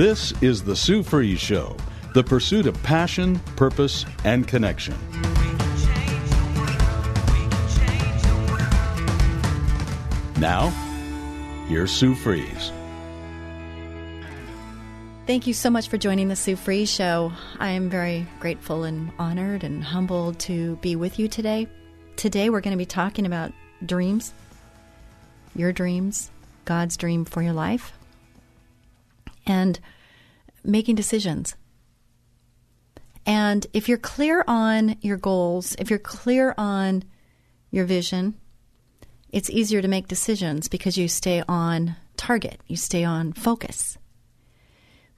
This is the Sue Fries Show, the pursuit of passion, purpose, and connection. Now, here's Sue Fries. Thank you so much for joining the Sue Fries Show. I am very grateful and honored and humbled to be with you today. Today, we're going to be talking about dreams, your dreams, God's dream for your life, and making decisions. And if you're clear on your goals, if you're clear on your vision, it's easier to make decisions because you stay on target, you stay on focus.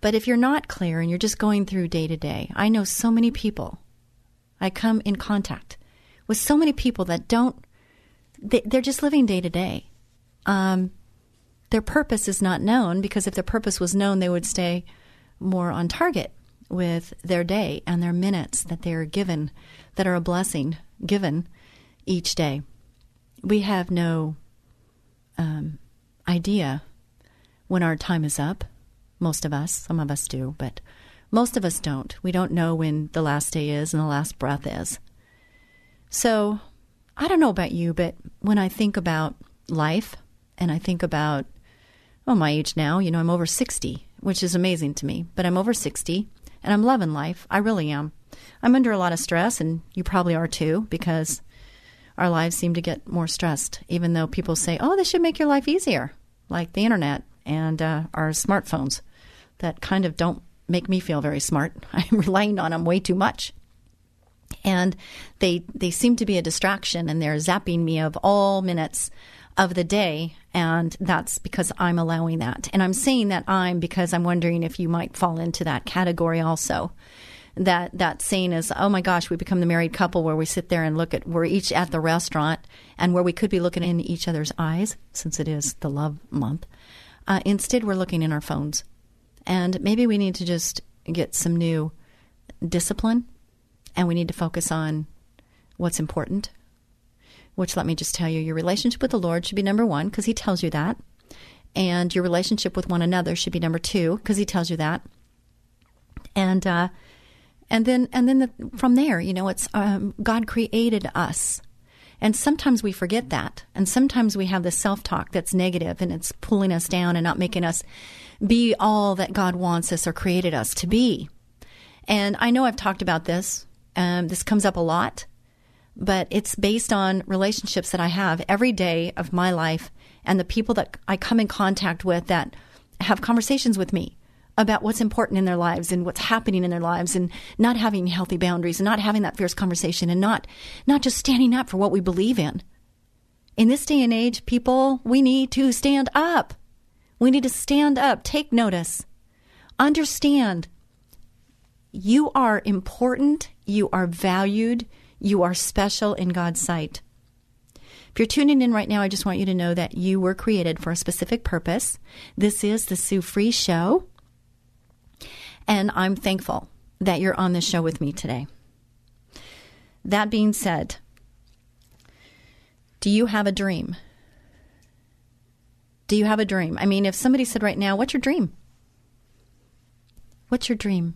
But if you're not clear and you're just going through day to day, I know so many people, I come in contact with so many people that don't, they, are just living day to day. Um, Their purpose is not known because if their purpose was known, they would stay more on target with their day and their minutes that they are given, that are a blessing given each day we have no um, idea when our time is up. Most of us, some of us do, but most of us don't. We don't know when the last day is and the last breath is. So, I don't know about you, but when I think about life and I think about, well, my age now, you know, I'm over 60, which is amazing to me, but I'm over 60 and I'm loving life. I really am. I'm under a lot of stress, and you probably are too, because our lives seem to get more stressed, even though people say, oh, this should make your life easier, like the internet and uh, our smartphones that kind of don't make me feel very smart. I'm relying on them way too much. And they they seem to be a distraction and they're zapping me of all minutes of the day and that's because I'm allowing that. And I'm saying that I'm because I'm wondering if you might fall into that category also that that scene is oh my gosh we become the married couple where we sit there and look at we're each at the restaurant and where we could be looking in each other's eyes since it is the love month uh, instead we're looking in our phones and maybe we need to just get some new discipline and we need to focus on what's important which let me just tell you your relationship with the lord should be number one because he tells you that and your relationship with one another should be number two because he tells you that and uh, and then and then the, from there, you know, it's um, God created us. And sometimes we forget that. And sometimes we have this self talk that's negative and it's pulling us down and not making us be all that God wants us or created us to be. And I know I've talked about this. Um, this comes up a lot, but it's based on relationships that I have every day of my life and the people that I come in contact with that have conversations with me about what's important in their lives and what's happening in their lives and not having healthy boundaries and not having that fierce conversation and not not just standing up for what we believe in. In this day and age, people, we need to stand up. We need to stand up, take notice. Understand you are important, you are valued, you are special in God's sight. If you're tuning in right now, I just want you to know that you were created for a specific purpose. This is the Sue Fries Show. And I'm thankful that you're on this show with me today. That being said, do you have a dream? Do you have a dream? I mean, if somebody said right now, What's your dream? What's your dream?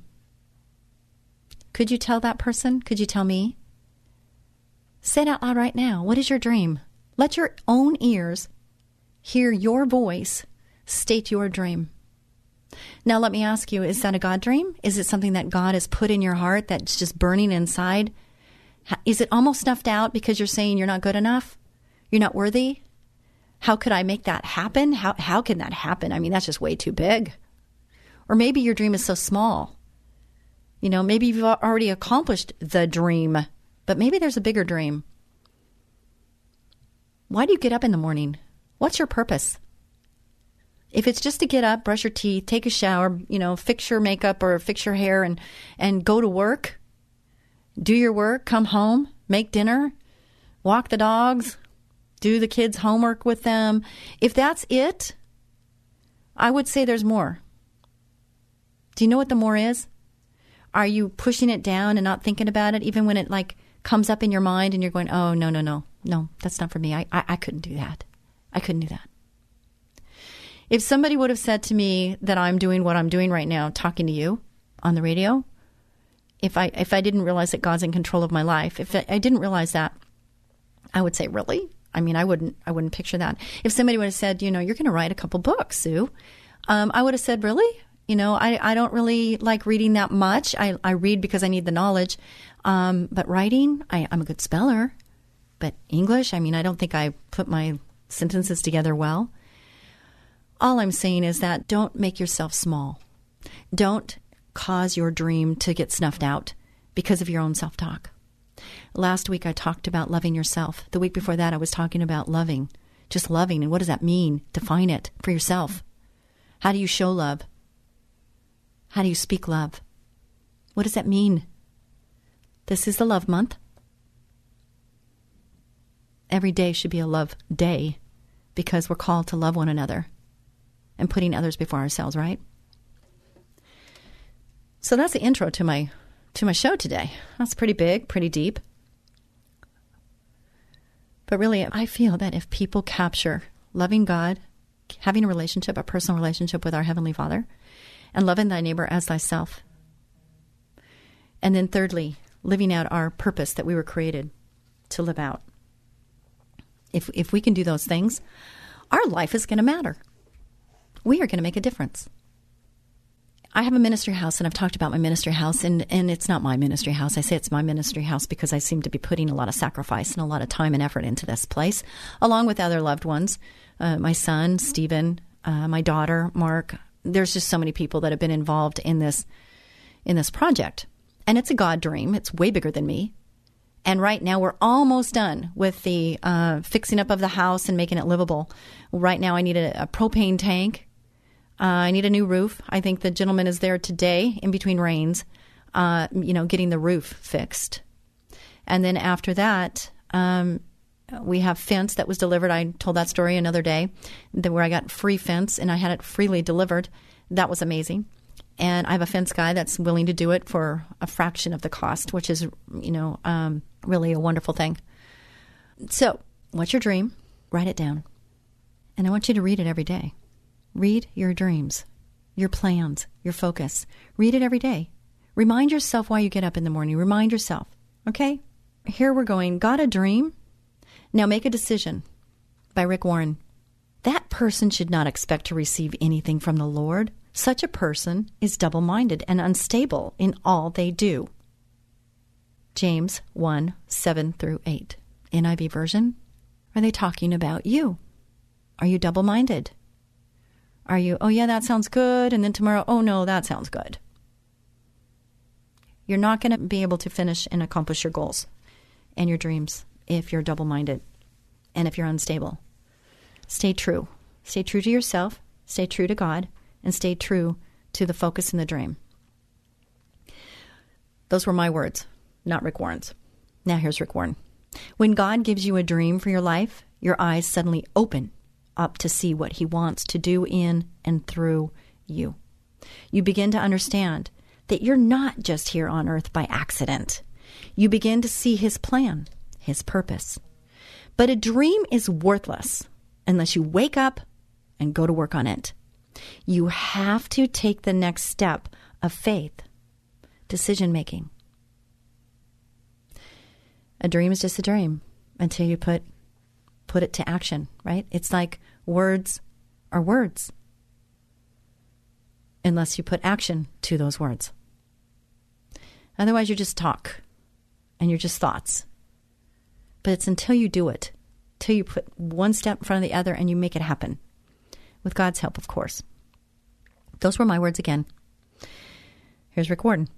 Could you tell that person? Could you tell me? Say it out loud right now. What is your dream? Let your own ears hear your voice state your dream. Now, let me ask you is that a God dream? Is it something that God has put in your heart that's just burning inside? Is it almost snuffed out because you're saying you're not good enough? You're not worthy? How could I make that happen? How, how can that happen? I mean, that's just way too big. Or maybe your dream is so small. You know, maybe you've already accomplished the dream, but maybe there's a bigger dream. Why do you get up in the morning? What's your purpose? If it's just to get up, brush your teeth, take a shower, you know, fix your makeup or fix your hair and and go to work, do your work, come home, make dinner, walk the dogs, do the kids' homework with them. If that's it, I would say there's more. Do you know what the more is? Are you pushing it down and not thinking about it, even when it like comes up in your mind and you're going, "Oh no, no, no, no, that's not for me. I, I, I couldn't do that. I couldn't do that." If somebody would have said to me that I'm doing what I'm doing right now, talking to you on the radio, if I if I didn't realize that God's in control of my life, if I didn't realize that, I would say, "Really?" I mean, I wouldn't I wouldn't picture that. If somebody would have said, "You know, you're going to write a couple books, Sue," um, I would have said, "Really?" You know, I, I don't really like reading that much. I, I read because I need the knowledge. Um, but writing, I, I'm a good speller. But English, I mean, I don't think I put my sentences together well. All I'm saying is that don't make yourself small. Don't cause your dream to get snuffed out because of your own self talk. Last week I talked about loving yourself. The week before that I was talking about loving, just loving. And what does that mean? Define it for yourself. How do you show love? How do you speak love? What does that mean? This is the love month. Every day should be a love day because we're called to love one another and putting others before ourselves, right? So that's the intro to my to my show today. That's pretty big, pretty deep. But really, I feel that if people capture loving God, having a relationship, a personal relationship with our Heavenly Father, and loving thy neighbor as thyself. And then, thirdly, living out our purpose that we were created to live out. If, if we can do those things, our life is going to matter. We are going to make a difference. I have a ministry house, and I've talked about my ministry house, and, and it's not my ministry house. I say it's my ministry house because I seem to be putting a lot of sacrifice and a lot of time and effort into this place, along with other loved ones uh, my son, Stephen, uh, my daughter, Mark, there's just so many people that have been involved in this in this project. And it's a God dream. It's way bigger than me. And right now, we're almost done with the uh, fixing up of the house and making it livable. Right now, I need a, a propane tank. Uh, I need a new roof. I think the gentleman is there today in between rains, uh, you know, getting the roof fixed. And then after that, um, we have fence that was delivered. I told that story another day, where I got free fence and I had it freely delivered. That was amazing. And I have a fence guy that's willing to do it for a fraction of the cost, which is, you know, um, really a wonderful thing. So, what's your dream? Write it down. And I want you to read it every day. Read your dreams, your plans, your focus. Read it every day. Remind yourself why you get up in the morning. Remind yourself, okay? Here we're going. Got a dream? Now make a decision by Rick Warren. That person should not expect to receive anything from the Lord. Such a person is double minded and unstable in all they do. James 1 7 through 8. NIV version. Are they talking about you? Are you double minded? Are you, oh yeah, that sounds good, and then tomorrow, oh no, that sounds good? You're not going to be able to finish and accomplish your goals and your dreams if you're double minded and if you're unstable. Stay true. Stay true to yourself, stay true to God, and stay true to the focus in the dream. Those were my words, not Rick Warren's. Now here's Rick Warren. When God gives you a dream for your life, your eyes suddenly open up to see what He wants to do in and through you. You begin to understand that you're not just here on earth by accident. You begin to see His plan his purpose. But a dream is worthless unless you wake up and go to work on it. You have to take the next step of faith, decision making. A dream is just a dream until you put put it to action, right? It's like words are words unless you put action to those words. Otherwise, you're just talk and you're just thoughts but it's until you do it, till you put one step in front of the other and you make it happen. With God's help, of course. Those were my words again. Here's Rick Warren.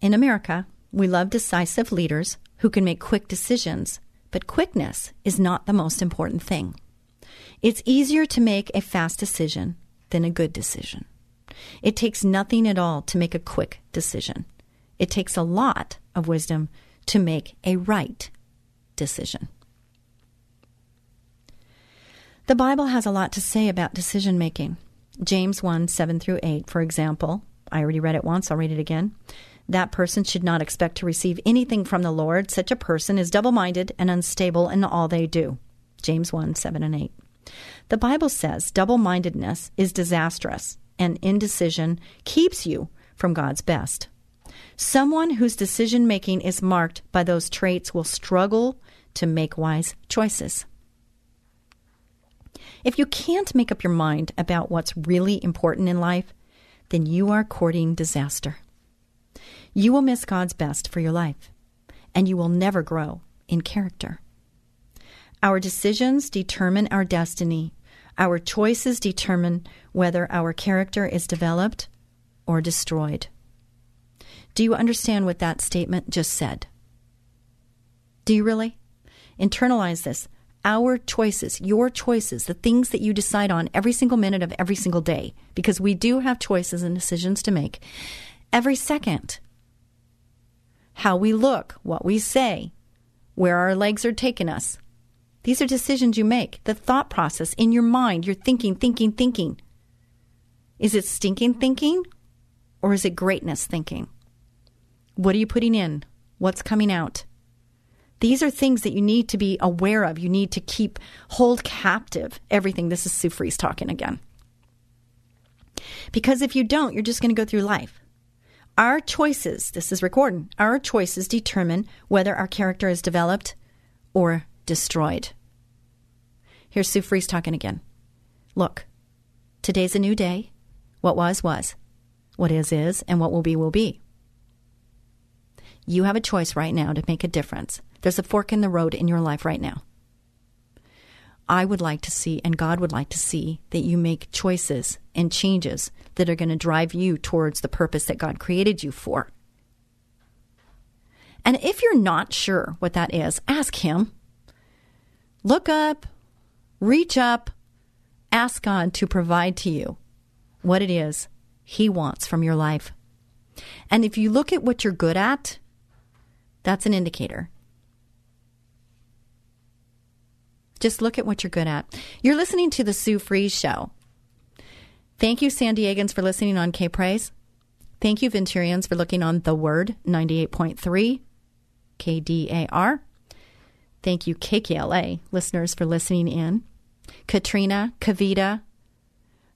In America, we love decisive leaders who can make quick decisions, but quickness is not the most important thing. It's easier to make a fast decision than a good decision. It takes nothing at all to make a quick decision. It takes a lot of wisdom to make a right decision. The Bible has a lot to say about decision making. James 1 7 through 8, for example, I already read it once, I'll read it again. That person should not expect to receive anything from the Lord. Such a person is double minded and unstable in all they do. James 1 7 and 8. The Bible says double mindedness is disastrous, and indecision keeps you from God's best. Someone whose decision making is marked by those traits will struggle to make wise choices. If you can't make up your mind about what's really important in life, then you are courting disaster. You will miss God's best for your life, and you will never grow in character. Our decisions determine our destiny. Our choices determine whether our character is developed or destroyed. Do you understand what that statement just said? Do you really? Internalize this. Our choices, your choices, the things that you decide on every single minute of every single day, because we do have choices and decisions to make every second. How we look, what we say, where our legs are taking us. These are decisions you make. The thought process in your mind, you're thinking, thinking, thinking. Is it stinking thinking or is it greatness thinking? What are you putting in? What's coming out? These are things that you need to be aware of. You need to keep, hold captive everything. This is Sue Fries talking again. Because if you don't, you're just going to go through life. Our choices, this is recording, our choices determine whether our character is developed or destroyed. Here's Sue Fries talking again. Look, today's a new day. What was, was. What is, is. And what will be, will be. You have a choice right now to make a difference. There's a fork in the road in your life right now. I would like to see, and God would like to see, that you make choices and changes that are going to drive you towards the purpose that God created you for. And if you're not sure what that is, ask Him. Look up, reach up, ask God to provide to you what it is He wants from your life. And if you look at what you're good at, that's an indicator. Just look at what you're good at. You're listening to the Sue Fries Show. Thank you, San Diegans, for listening on K Praise. Thank you, Venturians, for looking on The Word 98.3 KDAR. Thank you, KKLA listeners, for listening in. Katrina, Kavita.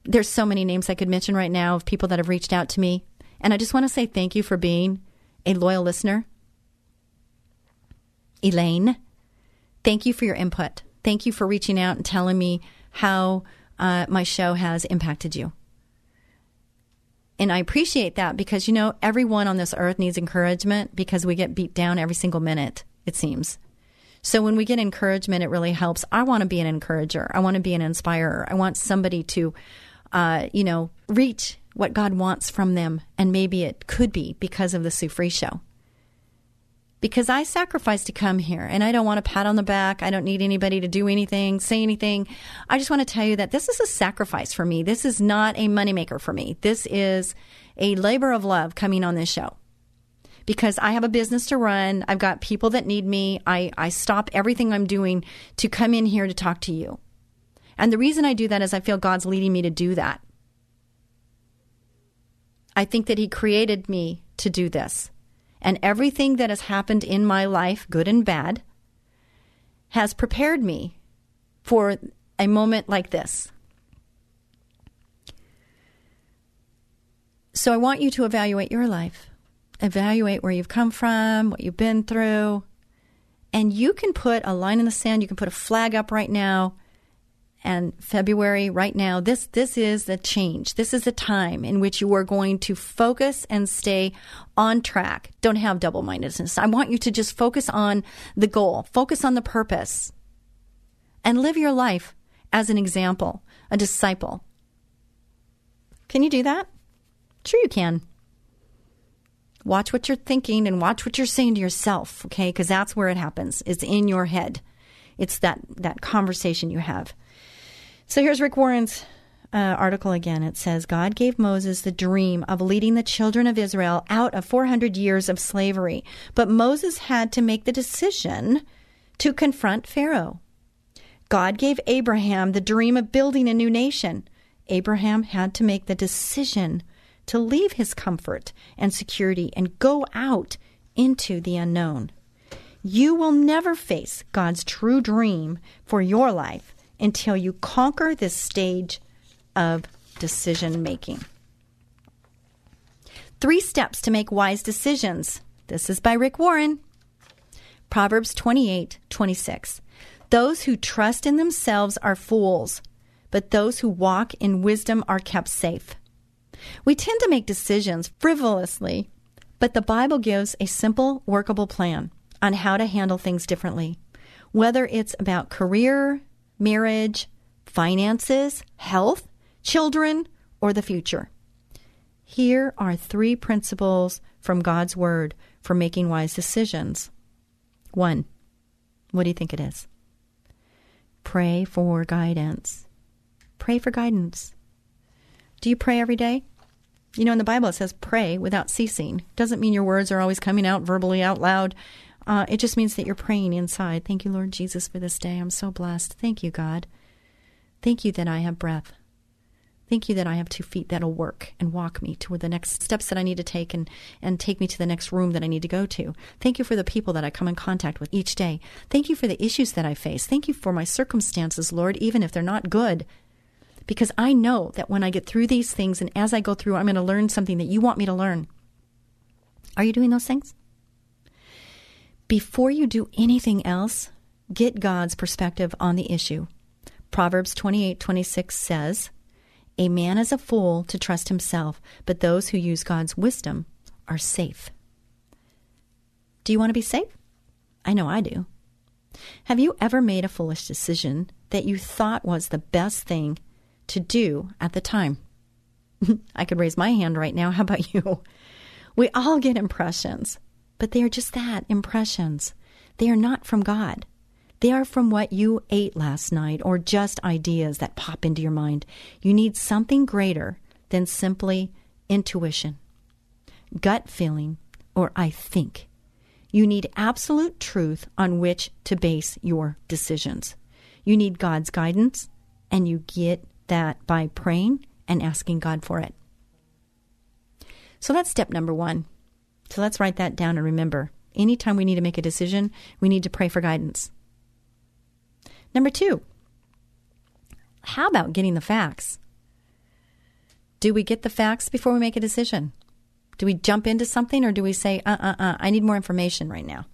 There's so many names I could mention right now of people that have reached out to me. And I just want to say thank you for being a loyal listener. Elaine, thank you for your input. Thank you for reaching out and telling me how uh, my show has impacted you. And I appreciate that because, you know, everyone on this earth needs encouragement because we get beat down every single minute, it seems. So when we get encouragement, it really helps. I want to be an encourager. I want to be an inspirer. I want somebody to, uh, you know, reach what God wants from them. And maybe it could be because of the Sue Fries Show because I sacrificed to come here and I don't want a pat on the back. I don't need anybody to do anything, say anything. I just want to tell you that this is a sacrifice for me. This is not a moneymaker for me. This is a labor of love coming on this show because I have a business to run. I've got people that need me. I, I stop everything I'm doing to come in here to talk to you. And the reason I do that is I feel God's leading me to do that. I think that He created me to do this and everything that has happened in my life, good and bad, has prepared me for a moment like this. So I want you to evaluate your life, evaluate where you've come from, what you've been through, and you can put a line in the sand, you can put a flag up right now and February right now this this is a change. This is a time in which you are going to focus and stay on track. Don't have double-mindedness. I want you to just focus on the goal, focus on the purpose. And live your life as an example, a disciple. Can you do that? Sure you can. Watch what you're thinking and watch what you're saying to yourself, okay? Because that's where it happens. It's in your head. It's that that conversation you have. So here's Rick Warren's uh, article again. It says God gave Moses the dream of leading the children of Israel out of 400 years of slavery, but Moses had to make the decision to confront Pharaoh. God gave Abraham the dream of building a new nation. Abraham had to make the decision to leave his comfort and security and go out into the unknown. You will never face God's true dream for your life until you conquer this stage of decision making. Three steps to make wise decisions. This is by Rick Warren. Proverbs 28 26. Those who trust in themselves are fools, but those who walk in wisdom are kept safe. We tend to make decisions frivolously, but the Bible gives a simple, workable plan on how to handle things differently. Whether it's about career, marriage, finances, health, children, or the future. Here are three principles from God's Word for making wise decisions. One, what do you think it is? Pray for guidance. Pray for guidance. Do you pray every day? You know, in the Bible it says pray without ceasing. Doesn't mean your words are always coming out verbally out loud. Uh, it just means that you're praying inside. Thank you, Lord Jesus, for this day. I'm so blessed. Thank you, God. Thank you that I have breath. Thank you that I have two feet that'll work and walk me to the next steps that I need to take and, and take me to the next room that I need to go to. Thank you for the people that I come in contact with each day. Thank you for the issues that I face. Thank you for my circumstances, Lord, even if they're not good. Because I know that when I get through these things and as I go through, I'm going to learn something that you want me to learn. Are you doing those things? Before you do anything else, get God's perspective on the issue. Proverbs 28:26 says, A man is a fool to trust himself, but those who use God's wisdom are safe. Do you want to be safe? I know I do. Have you ever made a foolish decision that you thought was the best thing to do at the time? I could raise my hand right now. How about you? We all get impressions, but they are just that impressions. They are not from God. They are from what you ate last night or just ideas that pop into your mind. You need something greater than simply intuition, gut feeling, or I think. You need absolute truth on which to base your decisions. You need God's guidance, and you get that by praying and asking God for it. So that's step number one. So let's write that down and remember anytime we need to make a decision, we need to pray for guidance. Number two, how about getting the facts? Do we get the facts before we make a decision? Do we jump into something or do we say, uh uh uh, I need more information right now?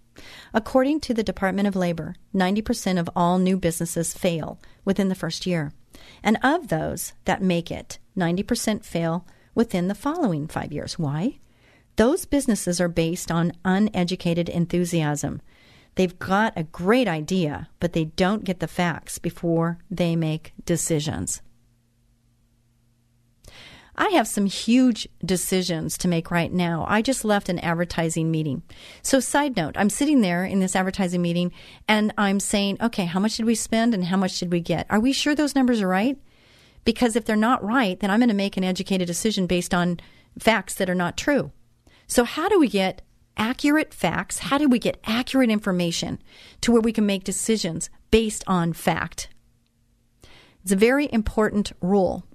According to the Department of Labor, 90% of all new businesses fail within the first year. And of those that make it, 90% fail within the following five years. Why? Those businesses are based on uneducated enthusiasm. They've got a great idea, but they don't get the facts before they make decisions. I have some huge decisions to make right now. I just left an advertising meeting. So, side note, I'm sitting there in this advertising meeting and I'm saying, okay, how much did we spend and how much did we get? Are we sure those numbers are right? Because if they're not right, then I'm going to make an educated decision based on facts that are not true. So, how do we get accurate facts? How do we get accurate information to where we can make decisions based on fact? It's a very important rule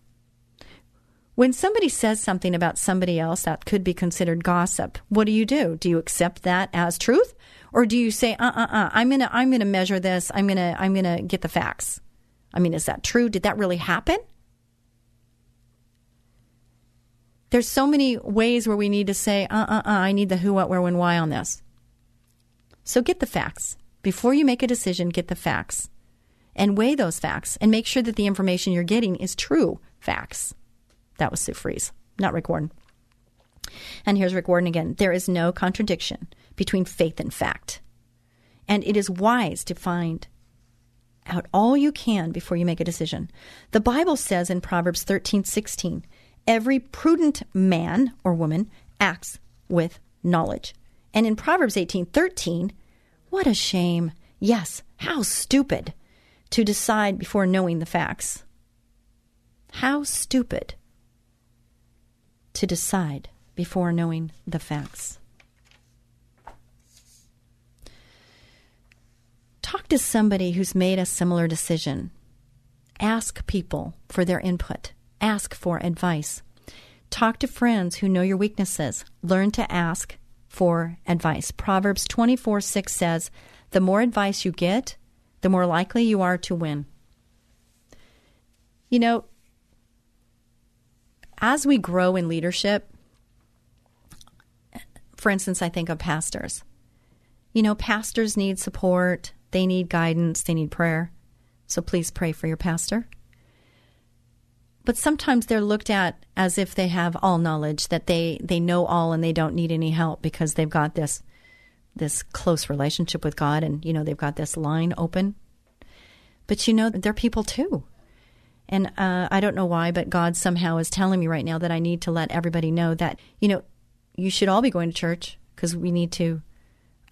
when somebody says something about somebody else that could be considered gossip, what do you do? Do you accept that as truth? Or do you say, uh uh uh, I'm gonna I'm gonna measure this, I'm gonna I'm gonna get the facts? I mean, is that true? Did that really happen? There's so many ways where we need to say, uh uh uh, I need the who, what, where, when, why on this. So get the facts. Before you make a decision, get the facts and weigh those facts and make sure that the information you're getting is true facts. That was Sue Fries, not Rick Warren. And here's Rick Warren again. There is no contradiction between faith and fact. And it is wise to find out all you can before you make a decision. The Bible says in Proverbs 13 16, every prudent man or woman acts with knowledge. And in Proverbs 18:13, what a shame. Yes, how stupid to decide before knowing the facts. How stupid to decide before knowing the facts. Talk to somebody who's made a similar decision. Ask people for their input. Ask for advice. Talk to friends who know your weaknesses. Learn to ask for advice. Proverbs 24 6 says, The more advice you get, the more likely you are to win. You know, as we grow in leadership, for instance, I think of pastors. You know, pastors need support, they need guidance, they need prayer. So please pray for your pastor. But sometimes they're looked at as if they have all knowledge, that they, they know all and they don't need any help because they've got this this close relationship with God and you know they've got this line open. But you know they're people too. And uh, I don't know why, but God somehow is telling me right now that I need to let everybody know that, you know, you should all be going to church because we need to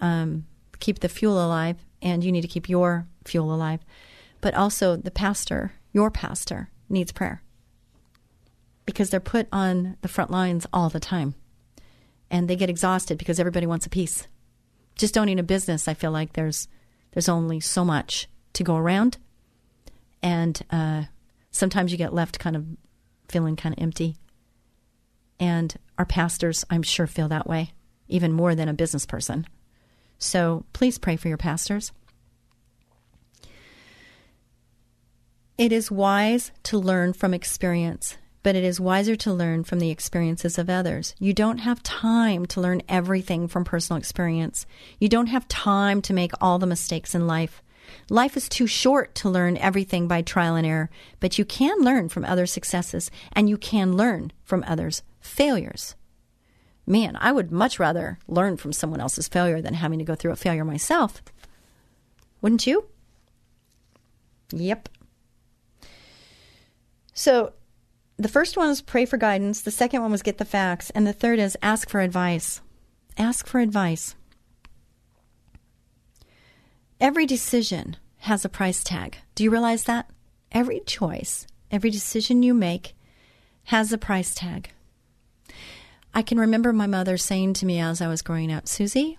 um, keep the fuel alive and you need to keep your fuel alive. But also, the pastor, your pastor, needs prayer because they're put on the front lines all the time and they get exhausted because everybody wants a piece. Just owning a business, I feel like there's there's only so much to go around, and uh, sometimes you get left kind of feeling kind of empty. And our pastors, I'm sure, feel that way even more than a business person. So please pray for your pastors. It is wise to learn from experience, but it is wiser to learn from the experiences of others. You don't have time to learn everything from personal experience. You don't have time to make all the mistakes in life. Life is too short to learn everything by trial and error, but you can learn from other successes and you can learn from others' failures. Man, I would much rather learn from someone else's failure than having to go through a failure myself. Wouldn't you? Yep. So, the first one is pray for guidance, the second one was get the facts, and the third is ask for advice. Ask for advice. Every decision has a price tag. Do you realize that? Every choice, every decision you make has a price tag. I can remember my mother saying to me as I was growing up, Susie,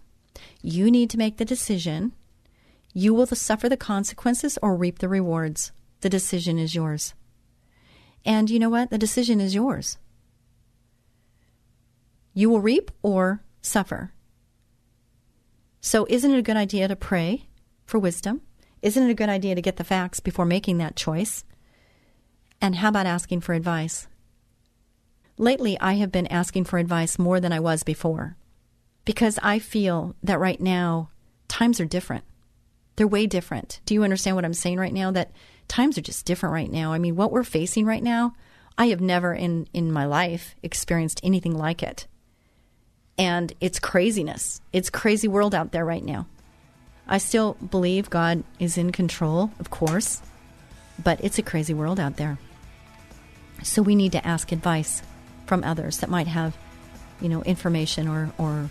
you need to make the decision. You will suffer the consequences or reap the rewards. The decision is yours. And you know what? The decision is yours. You will reap or suffer. So, isn't it a good idea to pray for wisdom? Isn't it a good idea to get the facts before making that choice? And how about asking for advice? Lately, I have been asking for advice more than I was before because I feel that right now times are different. They're way different. Do you understand what I'm saying right now? That times are just different right now. I mean, what we're facing right now, I have never in, in my life experienced anything like it. And it's craziness. It's crazy world out there right now. I still believe God is in control, of course, but it's a crazy world out there. So we need to ask advice from others that might have, you know, information or, or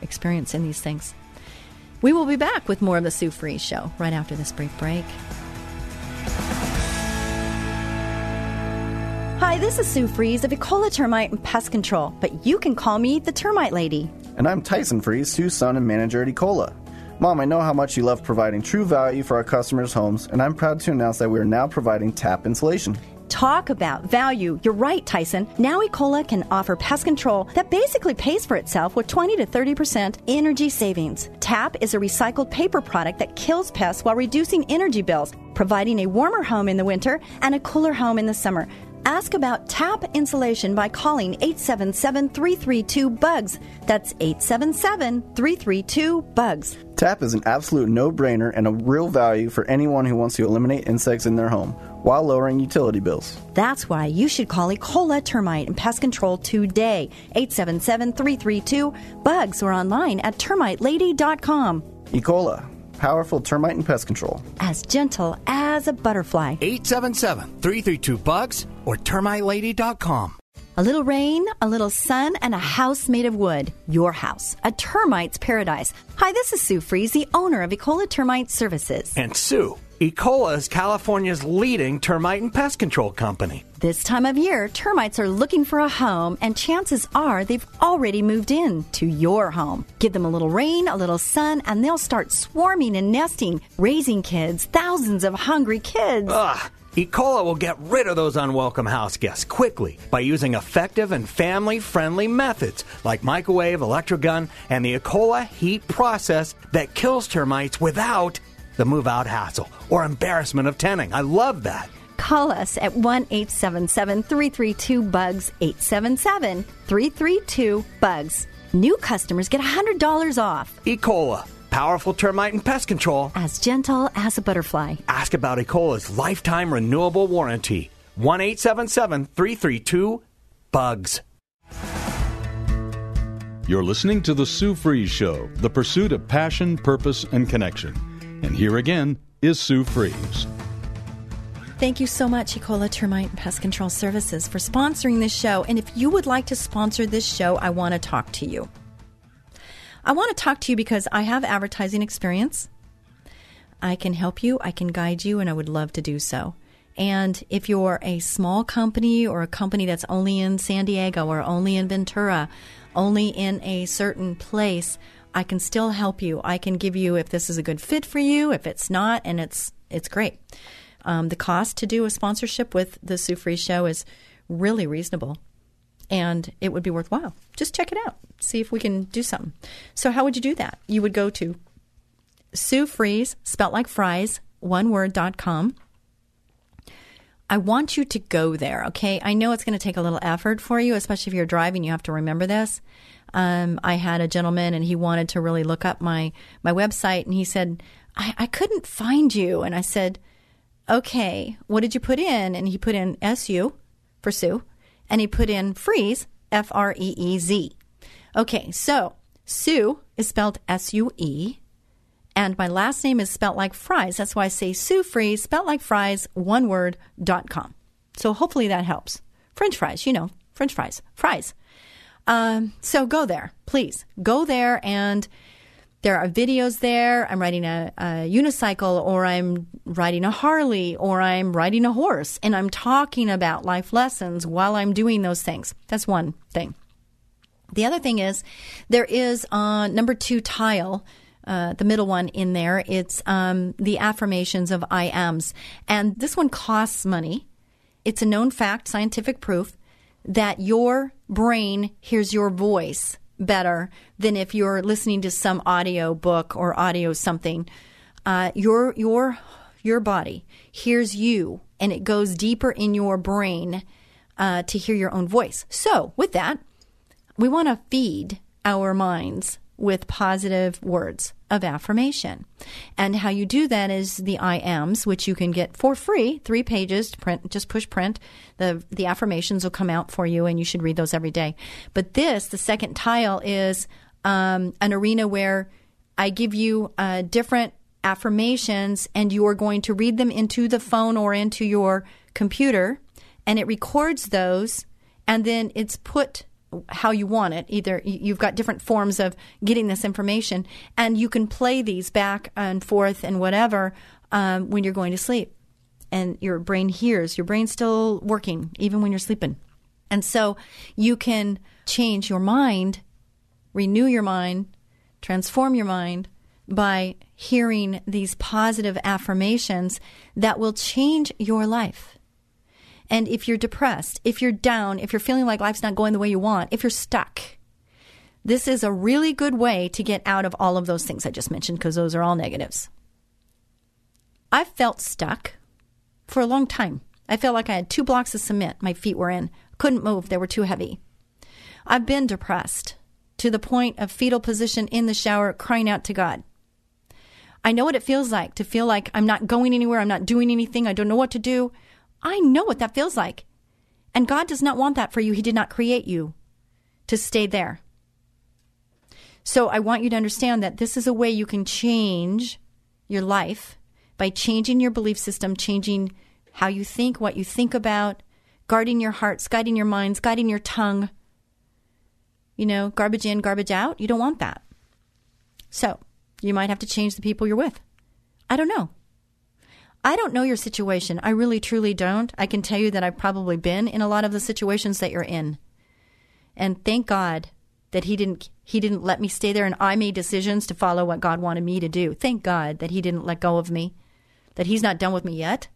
experience in these things. We will be back with more of the Sue Fries Show right after this brief break. Hi, this is Sue Fries of Ecola Termite and Pest Control, but you can call me the Termite Lady. And I'm Tyson Fries, Sue's son and manager at Ecola. Mom, I know how much you love providing true value for our customers' homes, and I'm proud to announce that we are now providing tap insulation. Talk about value. You're right, Tyson. Now Ecola can offer pest control that basically pays for itself with 20 to 30% energy savings. TAP is a recycled paper product that kills pests while reducing energy bills, providing a warmer home in the winter and a cooler home in the summer. Ask about TAP insulation by calling 877 332 BUGS. That's 877 332 BUGS. TAP is an absolute no brainer and a real value for anyone who wants to eliminate insects in their home while lowering utility bills. That's why you should call Ecola Termite and Pest Control today. 877 332 BUGS or online at termitelady.com. Ecola, powerful termite and pest control. As gentle as a butterfly. 877 332 BUGS or termitelady.com. A little rain, a little sun, and a house made of wood. Your house. A termite's paradise. Hi, this is Sue Fries, the owner of Ecola Termite Services. And Sue, Ecola is California's leading termite and pest control company. This time of year, termites are looking for a home, and chances are they've already moved in to your home. Give them a little rain, a little sun, and they'll start swarming and nesting, raising kids, thousands of hungry kids. Ugh. Ecola will get rid of those unwelcome house guests quickly by using effective and family friendly methods like microwave, electrogun, and the Ecola heat process that kills termites without the move out hassle or embarrassment of tenning. I love that. Call us at 1 877 332 BUGS 877 332 BUGS. New customers get $100 off. E. Cola, powerful termite and pest control. As gentle as a butterfly. Ask about E. coli's lifetime renewable warranty. 1 877 332 BUGS. You're listening to The Sue Fries Show, the pursuit of passion, purpose, and connection. And here again is Sue Fries. Thank you so much, Ecola Termite and Pest Control Services, for sponsoring this show. And if you would like to sponsor this show, I want to talk to you. I want to talk to you because I have advertising experience. I can help you, I can guide you, and I would love to do so. And if you're a small company or a company that's only in San Diego or only in Ventura, only in a certain place, I can still help you. I can give you if this is a good fit for you, if it's not, and it's it's great. Um, the cost to do a sponsorship with the Sue Fries Show is really reasonable, and it would be worthwhile. Just check it out, see if we can do something. So, how would you do that? You would go to Sue Fries, spelt like fries, one word dot com. I want you to go there, okay? I know it's going to take a little effort for you, especially if you're driving. You have to remember this. Um, I had a gentleman, and he wanted to really look up my my website, and he said, I, "I couldn't find you," and I said, "Okay, what did you put in?" And he put in SU for Sue, and he put in freeze, F R E E Z. Okay, so Sue is spelled S U E, and my last name is spelt like fries. That's why I say Sue Fries, spelt like fries, one word, dot com. So hopefully that helps. French fries, you know, French fries, fries. Um, so go there, please. Go there, and there are videos there. I'm riding a, a unicycle, or I'm riding a Harley, or I'm riding a horse, and I'm talking about life lessons while I'm doing those things. That's one thing. The other thing is there is uh, number two tile. Uh, the middle one in there, it's um, the affirmations of I ams. And this one costs money. It's a known fact, scientific proof, that your brain hears your voice better than if you're listening to some audio book or audio something. Uh, your your your body hears you, and it goes deeper in your brain uh, to hear your own voice. So, with that, we want to feed our minds with positive words of affirmation. And how you do that is the I ams, which you can get for free, three pages to print, just push print. The the affirmations will come out for you and you should read those every day. But this, the second tile, is um, an arena where I give you uh, different affirmations and you are going to read them into the phone or into your computer and it records those and then it's put how you want it. Either you've got different forms of getting this information, and you can play these back and forth and whatever um, when you're going to sleep. And your brain hears, your brain's still working even when you're sleeping. And so you can change your mind, renew your mind, transform your mind by hearing these positive affirmations that will change your life. And if you're depressed, if you're down, if you're feeling like life's not going the way you want, if you're stuck, this is a really good way to get out of all of those things I just mentioned because those are all negatives. I've felt stuck for a long time. I felt like I had two blocks of cement my feet were in. Couldn't move, they were too heavy. I've been depressed to the point of fetal position in the shower, crying out to God. I know what it feels like to feel like I'm not going anywhere, I'm not doing anything, I don't know what to do. I know what that feels like. And God does not want that for you. He did not create you to stay there. So I want you to understand that this is a way you can change your life by changing your belief system, changing how you think, what you think about, guarding your hearts, guiding your minds, guiding your tongue. You know, garbage in, garbage out. You don't want that. So you might have to change the people you're with. I don't know. I don't know your situation. I really, truly don't. I can tell you that I've probably been in a lot of the situations that you're in. And thank God that he didn't he didn't let me stay there and I made decisions to follow what God wanted me to do. Thank God that he didn't let go of me. That he's not done with me yet.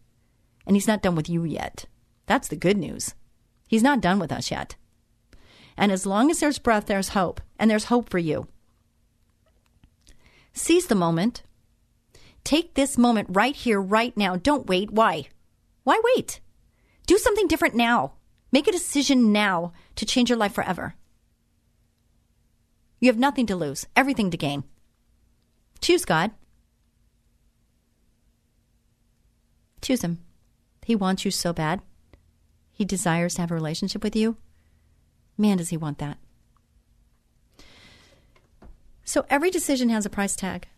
And he's not done with you yet. That's the good news. He's not done with us yet. And as long as there's breath, there's hope. And there's hope for you. Seize the moment. Take this moment right here, right now. Don't wait. Why? Why wait? Do something different now. Make a decision now to change your life forever. You have nothing to lose, everything to gain. Choose God. Choose Him. He wants you so bad. He desires to have a relationship with you. Man, does He want that. So every decision has a price tag.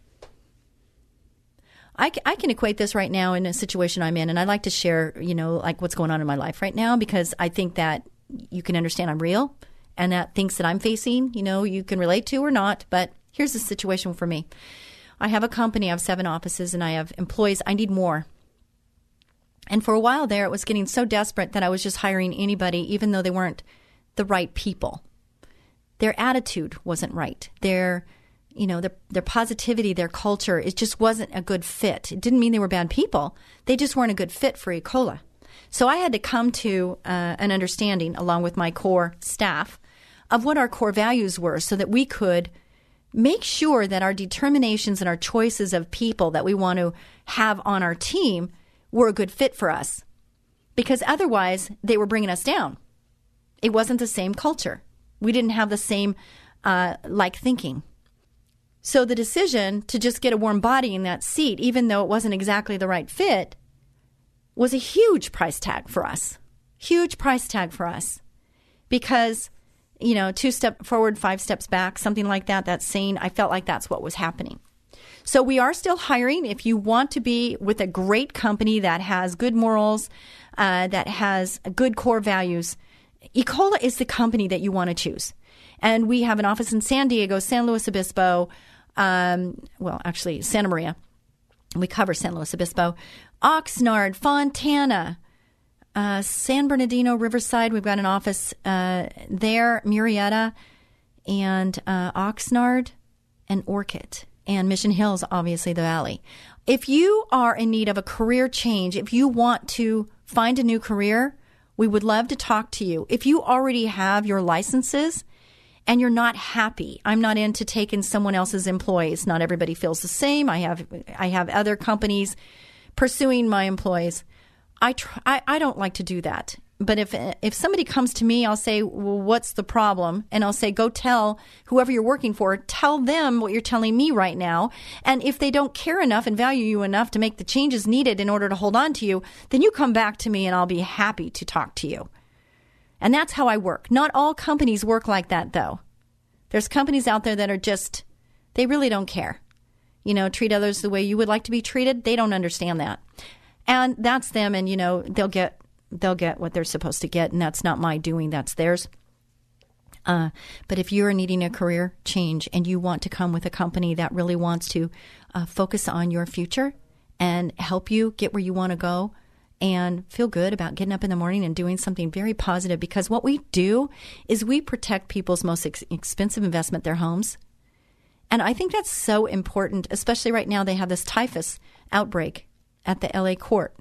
I, I can equate this right now in a situation I'm in, and I like to share, you know, like what's going on in my life right now because I think that you can understand I'm real and that things that I'm facing, you know, you can relate to or not. But here's the situation for me I have a company, I have seven offices, and I have employees. I need more. And for a while there, it was getting so desperate that I was just hiring anybody, even though they weren't the right people. Their attitude wasn't right. Their you know their their positivity, their culture, it just wasn't a good fit. It didn't mean they were bad people. They just weren't a good fit for Ecola. So I had to come to uh, an understanding, along with my core staff, of what our core values were, so that we could make sure that our determinations and our choices of people that we want to have on our team were a good fit for us. Because otherwise, they were bringing us down. It wasn't the same culture. We didn't have the same uh, like thinking. So the decision to just get a warm body in that seat, even though it wasn't exactly the right fit, was a huge price tag for us. Huge price tag for us. Because, you know, two step forward, five steps back, something like that, that scene, I felt like that's what was happening. So we are still hiring. If you want to be with a great company that has good morals, uh, that has good core values, Ecola is the company that you want to choose. And we have an office in San Diego, San Luis Obispo, um, well, actually, Santa Maria. We cover San Luis Obispo, Oxnard, Fontana, uh, San Bernardino, Riverside. We've got an office uh, there, Murrieta, and uh, Oxnard, and Orcutt, and Mission Hills, obviously, the Valley. If you are in need of a career change, if you want to find a new career, we would love to talk to you. If you already have your licenses, and you're not happy. I'm not into taking someone else's employees. Not everybody feels the same. I have I have other companies pursuing my employees. I try, I, I don't like to do that. But if if somebody comes to me, I'll say, "Well, what's the problem?" And I'll say, "Go tell whoever you're working for. Tell them what you're telling me right now. And if they don't care enough and value you enough to make the changes needed in order to hold on to you, then you come back to me, and I'll be happy to talk to you." And that's how I work. Not all companies work like that, though. There's companies out there that are just, they really don't care. You know, treat others the way you would like to be treated. They don't understand that. And that's them. And, you know, they'll get, they'll get what they're supposed to get. And that's not my doing, that's theirs. Uh, but if you're needing a career change and you want to come with a company that really wants to uh, focus on your future and help you get where you want to go, and feel good about getting up in the morning and doing something very positive because what we do is we protect people's most ex- expensive investment, their homes. And I think that's so important, especially right now they have this typhus outbreak at the LA court.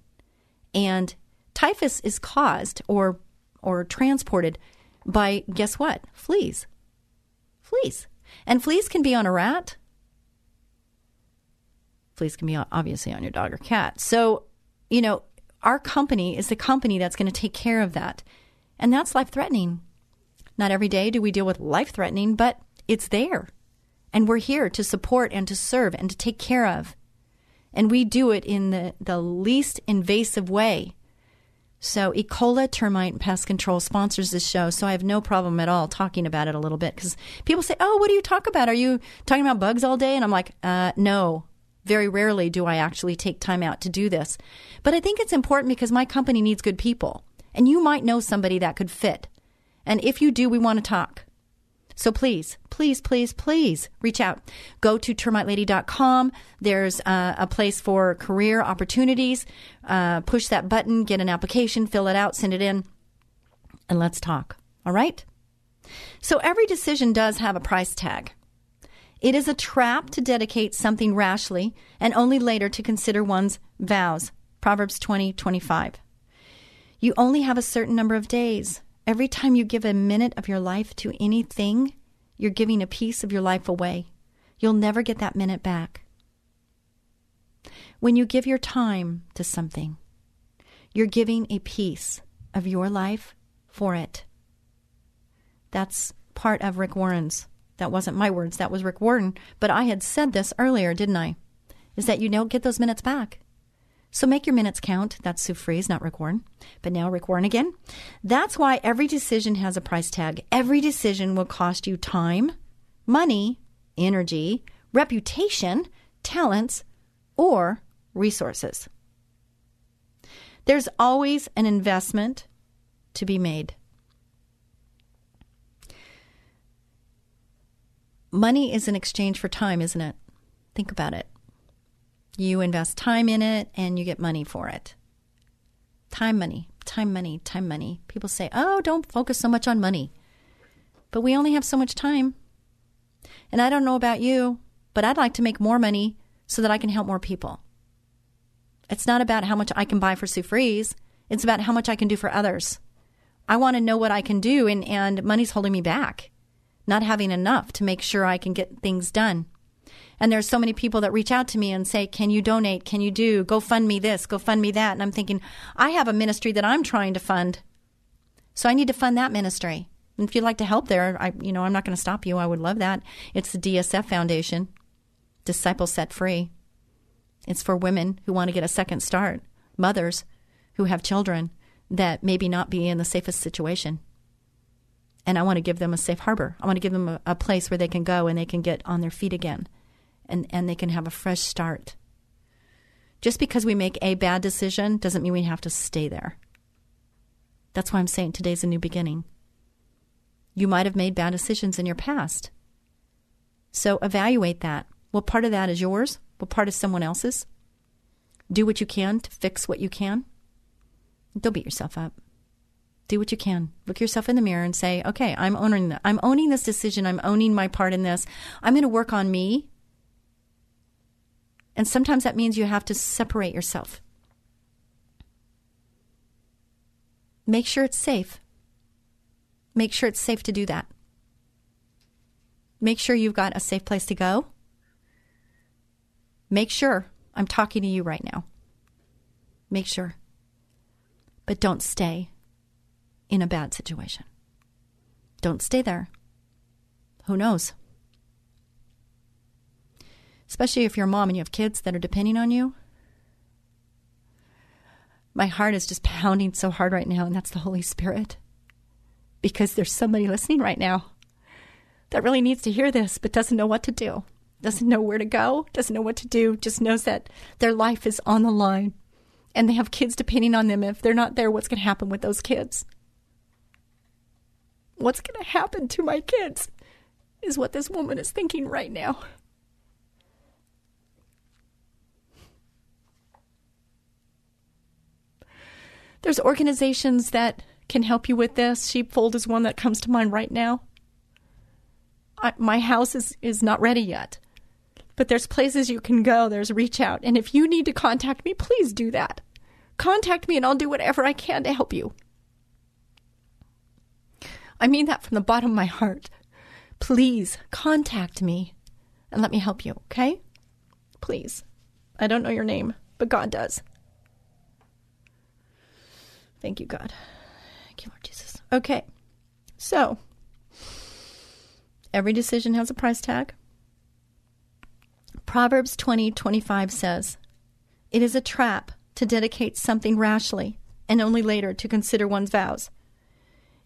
And typhus is caused or or transported by guess what? Fleas. Fleas. And fleas can be on a rat. Fleas can be obviously on your dog or cat. So, you know, our company is the company that's going to take care of that. And that's life threatening. Not every day do we deal with life threatening, but it's there. And we're here to support and to serve and to take care of. And we do it in the, the least invasive way. So, Ecola Termite Pest Control sponsors this show, so I have no problem at all talking about it a little bit because people say, Oh, what do you talk about? Are you talking about bugs all day? And I'm like, uh, No, very rarely do I actually take time out to do this. But I think it's important because my company needs good people. And you might know somebody that could fit. And if you do, we want to talk. So please, please, please, please reach out. Go to termitelady.com. There's uh, a place for career opportunities. Uh, push that button, get an application, fill it out, send it in, and let's talk. All right? So every decision does have a price tag. It is a trap to dedicate something rashly and only later to consider one's vows. Proverbs 20 25. You only have a certain number of days. Every time you give a minute of your life to anything, you're giving a piece of your life away. You'll never get that minute back. When you give your time to something, You're giving a piece of your life for it. That's part of Rick Warren's. That wasn't my words, that was Rick Warren. But I had said this earlier, didn't I? Is that you don't get those minutes back. So make your minutes count. That's Sue Fries, not Rick Warren. But now Rick Warren again. That's why every decision has a price tag. Every decision will cost you time, money, energy, reputation, talents, or resources. There's always an investment to be made. Money is an exchange for time, isn't it? Think about it. You invest time in it and you get money for it. Time, money, time, money, time, money. People say, oh, don't focus so much on money. But we only have so much time. And I don't know about you, but I'd like to make more money so that I can help more people. It's not about how much I can buy for Sue Fries. It's about how much I can do for others. I want to know what I can do, and, and money's holding me back, not having enough to make sure I can get things done. And there's so many people that reach out to me and say, Can you donate? Can you do? Go fund me this, go fund me that. And I'm thinking, I have a ministry that I'm trying to fund. So I need to fund that ministry. And if you'd like to help there, I you know, I'm not going to stop you. I would love that. It's the DSF Foundation, Disciples Set Free. It's for women who want to get a second start, mothers who have children that maybe not be in the safest situation. And I want to give them a safe harbor. I want to give them a, a place where they can go and they can get on their feet again and, and they can have a fresh start. Just because we make a bad decision doesn't mean we have to stay there. That's why I'm saying today's a new beginning. You might have made bad decisions in your past. So evaluate that. What part of that is yours? What part is someone else's? Do what you can to fix what you can. Don't beat yourself up. Do what you can. Look yourself in the mirror and say, "Okay, I'm owning that. I'm owning this decision. I'm owning my part in this. I'm going to work on me." And sometimes that means you have to separate yourself. Make sure it's safe. Make sure it's safe to do that. Make sure you've got a safe place to go Make sure I'm talking to you right now. Make sure. But don't stay in a bad situation. Don't stay there. Who knows? Especially if you're a mom and you have kids that are depending on you. My heart is just pounding so hard right now, and that's the Holy Spirit. Because there's somebody listening right now that really needs to hear this but doesn't know what to do doesn't know where to go, doesn't know what to do, just knows that their life is on the line and they have kids depending on them. If they're not there, what's going to happen with those kids? What's going to happen to my kids is what this woman is thinking right now. There's organizations that can help you with this. Sheepfold is one that comes to mind right now. I, my house is, is not ready yet but there's places you can go. There's reach out. And if you need to contact me, please do that. Contact me and I'll do whatever I can to help you. I mean that from the bottom of my heart. Please contact me and let me help you, okay? Please. I don't know your name, but God does. Thank you, God. Thank you, Lord Jesus. Okay. So, every decision has a price tag. Proverbs 20 25 says, It is a trap to dedicate something rashly and only later to consider one's vows.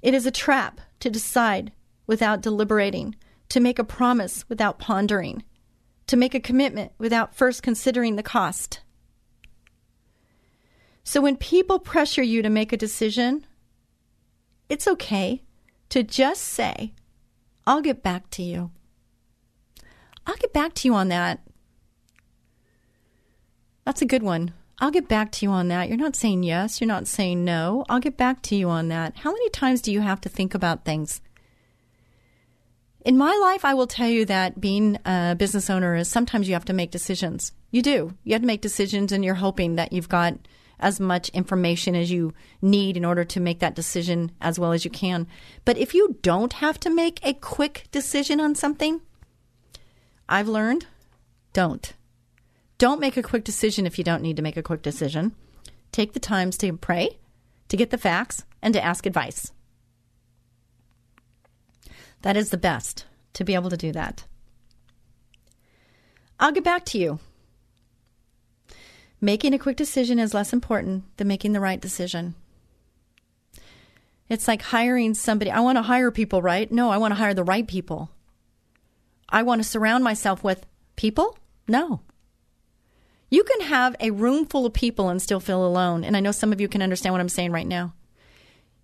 It is a trap to decide without deliberating, to make a promise without pondering, to make a commitment without first considering the cost. So when people pressure you to make a decision, it's okay to just say, I'll get back to you. I'll get back to you on that. That's a good one. I'll get back to you on that. You're not saying yes. You're not saying no. I'll get back to you on that. How many times do you have to think about things? In my life, I will tell you that being a business owner is sometimes you have to make decisions. You do. You have to make decisions, and you're hoping that you've got as much information as you need in order to make that decision as well as you can. But if you don't have to make a quick decision on something, I've learned don't. Don't make a quick decision if you don't need to make a quick decision. take the times to pray, to get the facts, and to ask advice. That is the best to be able to do that. I'll get back to you. Making a quick decision is less important than making the right decision. It's like hiring somebody. I want to hire people, right? No, I want to hire the right people. I want to surround myself with people? No. You can have a room full of people and still feel alone. And I know some of you can understand what I'm saying right now.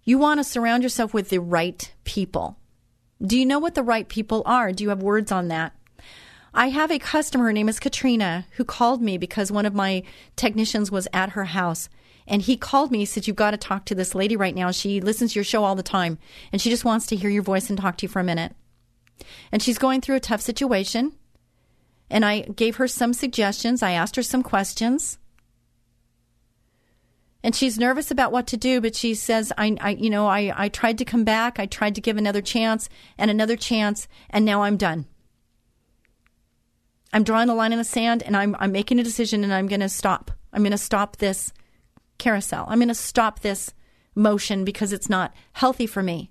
You want to surround yourself with the right people. Do you know what the right people are? Do you have words on that? I have a customer, her name is Katrina, who called me because one of my technicians was at her house. And he called me, he said, You've got to talk to this lady right now. She listens to your show all the time, and she just wants to hear your voice and talk to you for a minute. And she's going through a tough situation. And I gave her some suggestions. I asked her some questions. And she's nervous about what to do, but she says, I, I you know, I, I tried to come back. I tried to give another chance and another chance, and now I'm done. I'm drawing the line in the sand and I'm, I'm making a decision and I'm going to stop. I'm going to stop this carousel. I'm going to stop this motion because it's not healthy for me.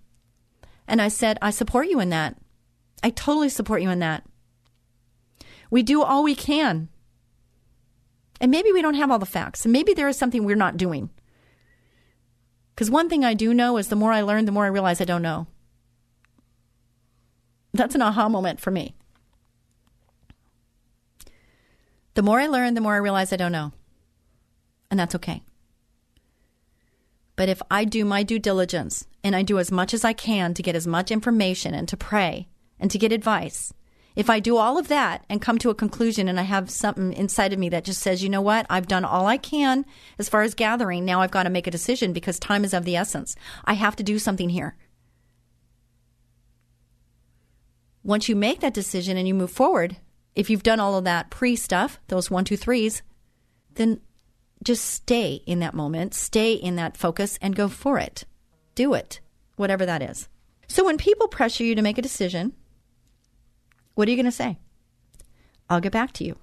And I said, I support you in that. I totally support you in that. We do all we can. And maybe we don't have all the facts. And maybe there is something we're not doing. Because one thing I do know is the more I learn, the more I realize I don't know. That's an aha moment for me. The more I learn, the more I realize I don't know. And that's okay. But if I do my due diligence and I do as much as I can to get as much information and to pray and to get advice, if I do all of that and come to a conclusion and I have something inside of me that just says, you know what, I've done all I can as far as gathering, now I've got to make a decision because time is of the essence. I have to do something here. Once you make that decision and you move forward, if you've done all of that pre stuff, those one, two, threes, then just stay in that moment, stay in that focus, and go for it. Do it, whatever that is. So when people pressure you to make a decision, what are you going to say? I'll get back to you.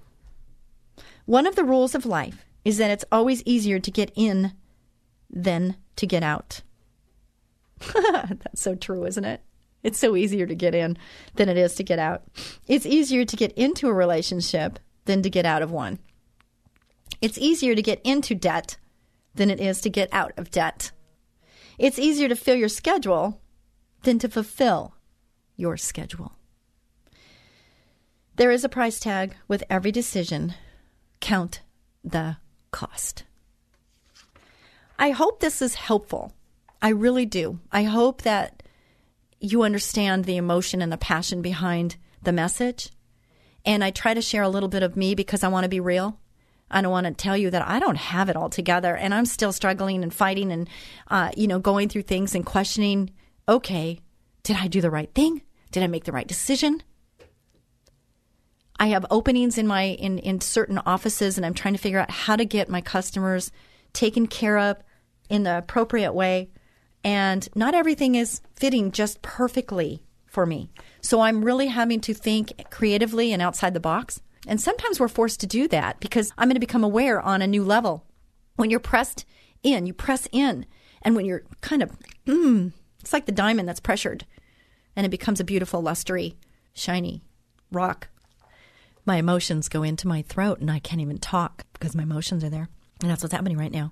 One of the rules of life is that it's always easier to get in than to get out. That's so true, isn't it? It's so easier to get in than it is to get out. It's easier to get into a relationship than to get out of one. It's easier to get into debt than it is to get out of debt. It's easier to fill your schedule than to fulfill your schedule. There is a price tag with every decision. Count the cost. I hope this is helpful. I really do. I hope that you understand the emotion and the passion behind the message. And I try to share a little bit of me because I want to be real. I don't want to tell you that I don't have it all together and I'm still struggling and fighting and, uh, you know, going through things and questioning okay, did I do the right thing? Did I make the right decision? I have openings in my in, in certain offices and I'm trying to figure out how to get my customers taken care of in the appropriate way and not everything is fitting just perfectly for me. So I'm really having to think creatively and outside the box. And sometimes we're forced to do that because I'm going to become aware on a new level. When you're pressed in, you press in. And when you're kind of, mm, it's like the diamond that's pressured and it becomes a beautiful, lustery, shiny rock. My emotions go into my throat and I can't even talk because my emotions are there. And that's what's happening right now.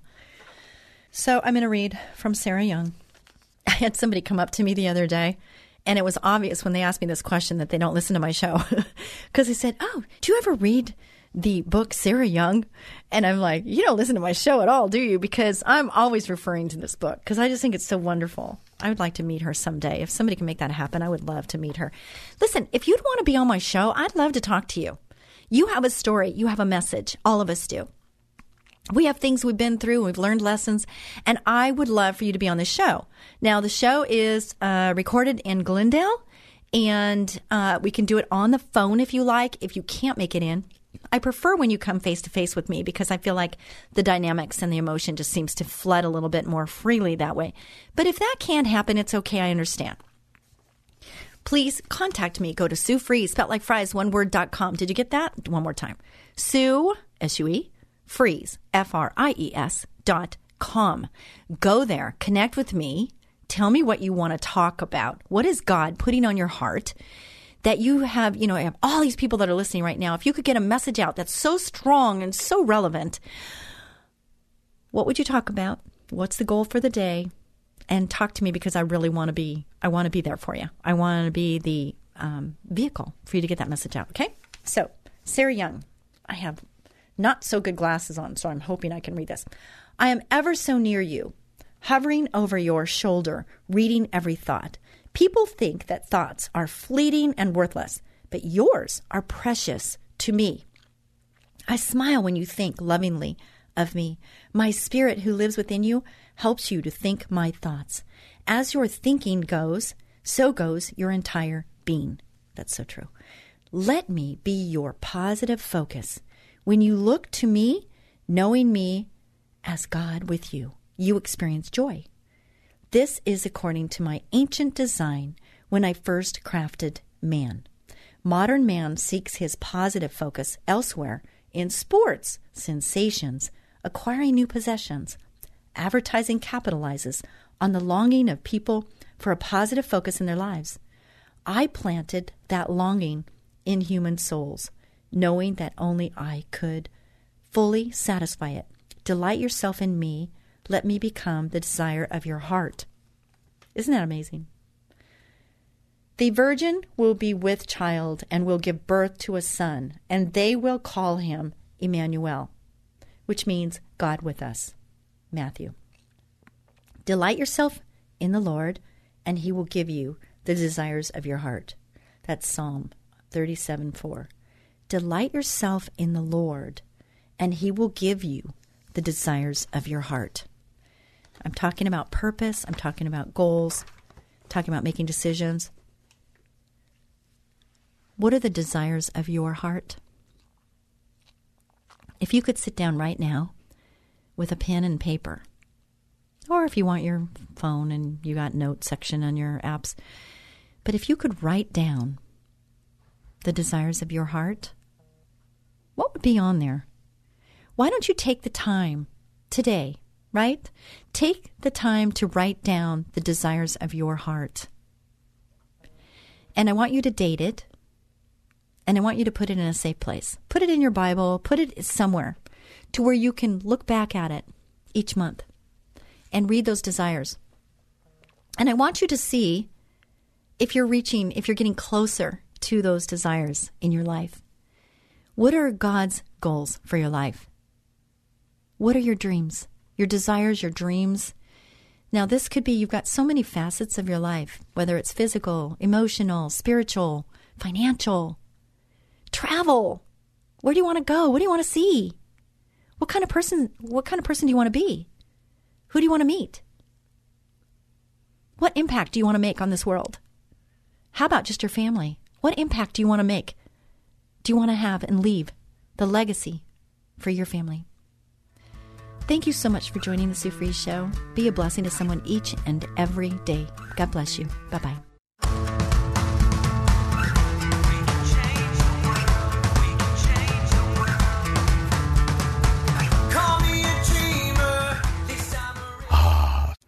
So I'm going to read from Sarah Young. I had somebody come up to me the other day, and it was obvious when they asked me this question that they don't listen to my show. Because they said, Oh, do you ever read the book Sarah Young? And I'm like, You don't listen to my show at all, do you? Because I'm always referring to this book because I just think it's so wonderful. I would like to meet her someday. If somebody can make that happen, I would love to meet her. Listen, if you'd want to be on my show, I'd love to talk to you. You have a story, you have a message. All of us do we have things we've been through, we've learned lessons, and I would love for you to be on the show. Now, the show is uh, recorded in Glendale, and uh, we can do it on the phone if you like. If you can't make it in, I prefer when you come face to face with me because I feel like the dynamics and the emotion just seems to flood a little bit more freely that way. But if that can't happen, it's okay. I understand. Please contact me. Go to Sue Fries, spelled like fries, one word.com. Did you get that? One more time. Sue, S U E, Freeze, Fries, dot com. Go there, connect with me, tell me what you want to talk about. What is God putting on your heart? That you have, you know, I have all these people that are listening right now. If you could get a message out that's so strong and so relevant, what would you talk about? What's the goal for the day? And talk to me because I really want to be. I want to be there for you. I want to be the um, vehicle for you to get that message out. Okay. So Sarah Young, I have not so good glasses on, so I'm hoping I can read this. I am ever so near you, hovering over your shoulder, reading every thought. People think that thoughts are fleeting and worthless, but yours are precious to me. I smile when you think lovingly of me. My spirit who lives within you helps you to think my thoughts. As your thinking goes, so goes your entire being. That's so true. Let me be your positive focus. When you look to me, knowing me as God with you, you experience joy. This is according to my ancient design when I first crafted man. Modern man seeks his positive focus elsewhere in sports, sensations, acquiring new possessions. Advertising capitalizes on the longing of people for a positive focus in their lives. I planted that longing in human souls, knowing that only I could fully satisfy it. Delight yourself in me. Let me become the desire of your heart. Isn't that amazing? The virgin will be with child and will give birth to a son, and they will call him Emmanuel, which means God with us. Matthew. Delight yourself in the Lord, and he will give you the desires of your heart. That's Psalm 37 4. Delight yourself in the Lord, and he will give you the desires of your heart. I'm talking about purpose, I'm talking about goals, I'm talking about making decisions. What are the desires of your heart? If you could sit down right now with a pen and paper, or if you want your phone and you got note section on your apps, but if you could write down the desires of your heart, what would be on there? Why don't you take the time today, right? Take the time to write down the desires of your heart. And I want you to date it. And I want you to put it in a safe place. Put it in your Bible, put it somewhere to where you can look back at it each month and read those desires. And I want you to see if you're reaching, if you're getting closer to those desires in your life. What are God's goals for your life? What are your dreams, your desires, your dreams? Now, this could be you've got so many facets of your life, whether it's physical, emotional, spiritual, financial, travel. Where do you want to go? What do you want to see? What kind of person what kind of person do you want to be? Who do you want to meet? What impact do you want to make on this world? How about just your family? What impact do you want to make? Do you want to have and leave the legacy for your family? Thank you so much for joining the Sue Fries Show. Be a blessing to someone each and every day. God bless you. Bye bye.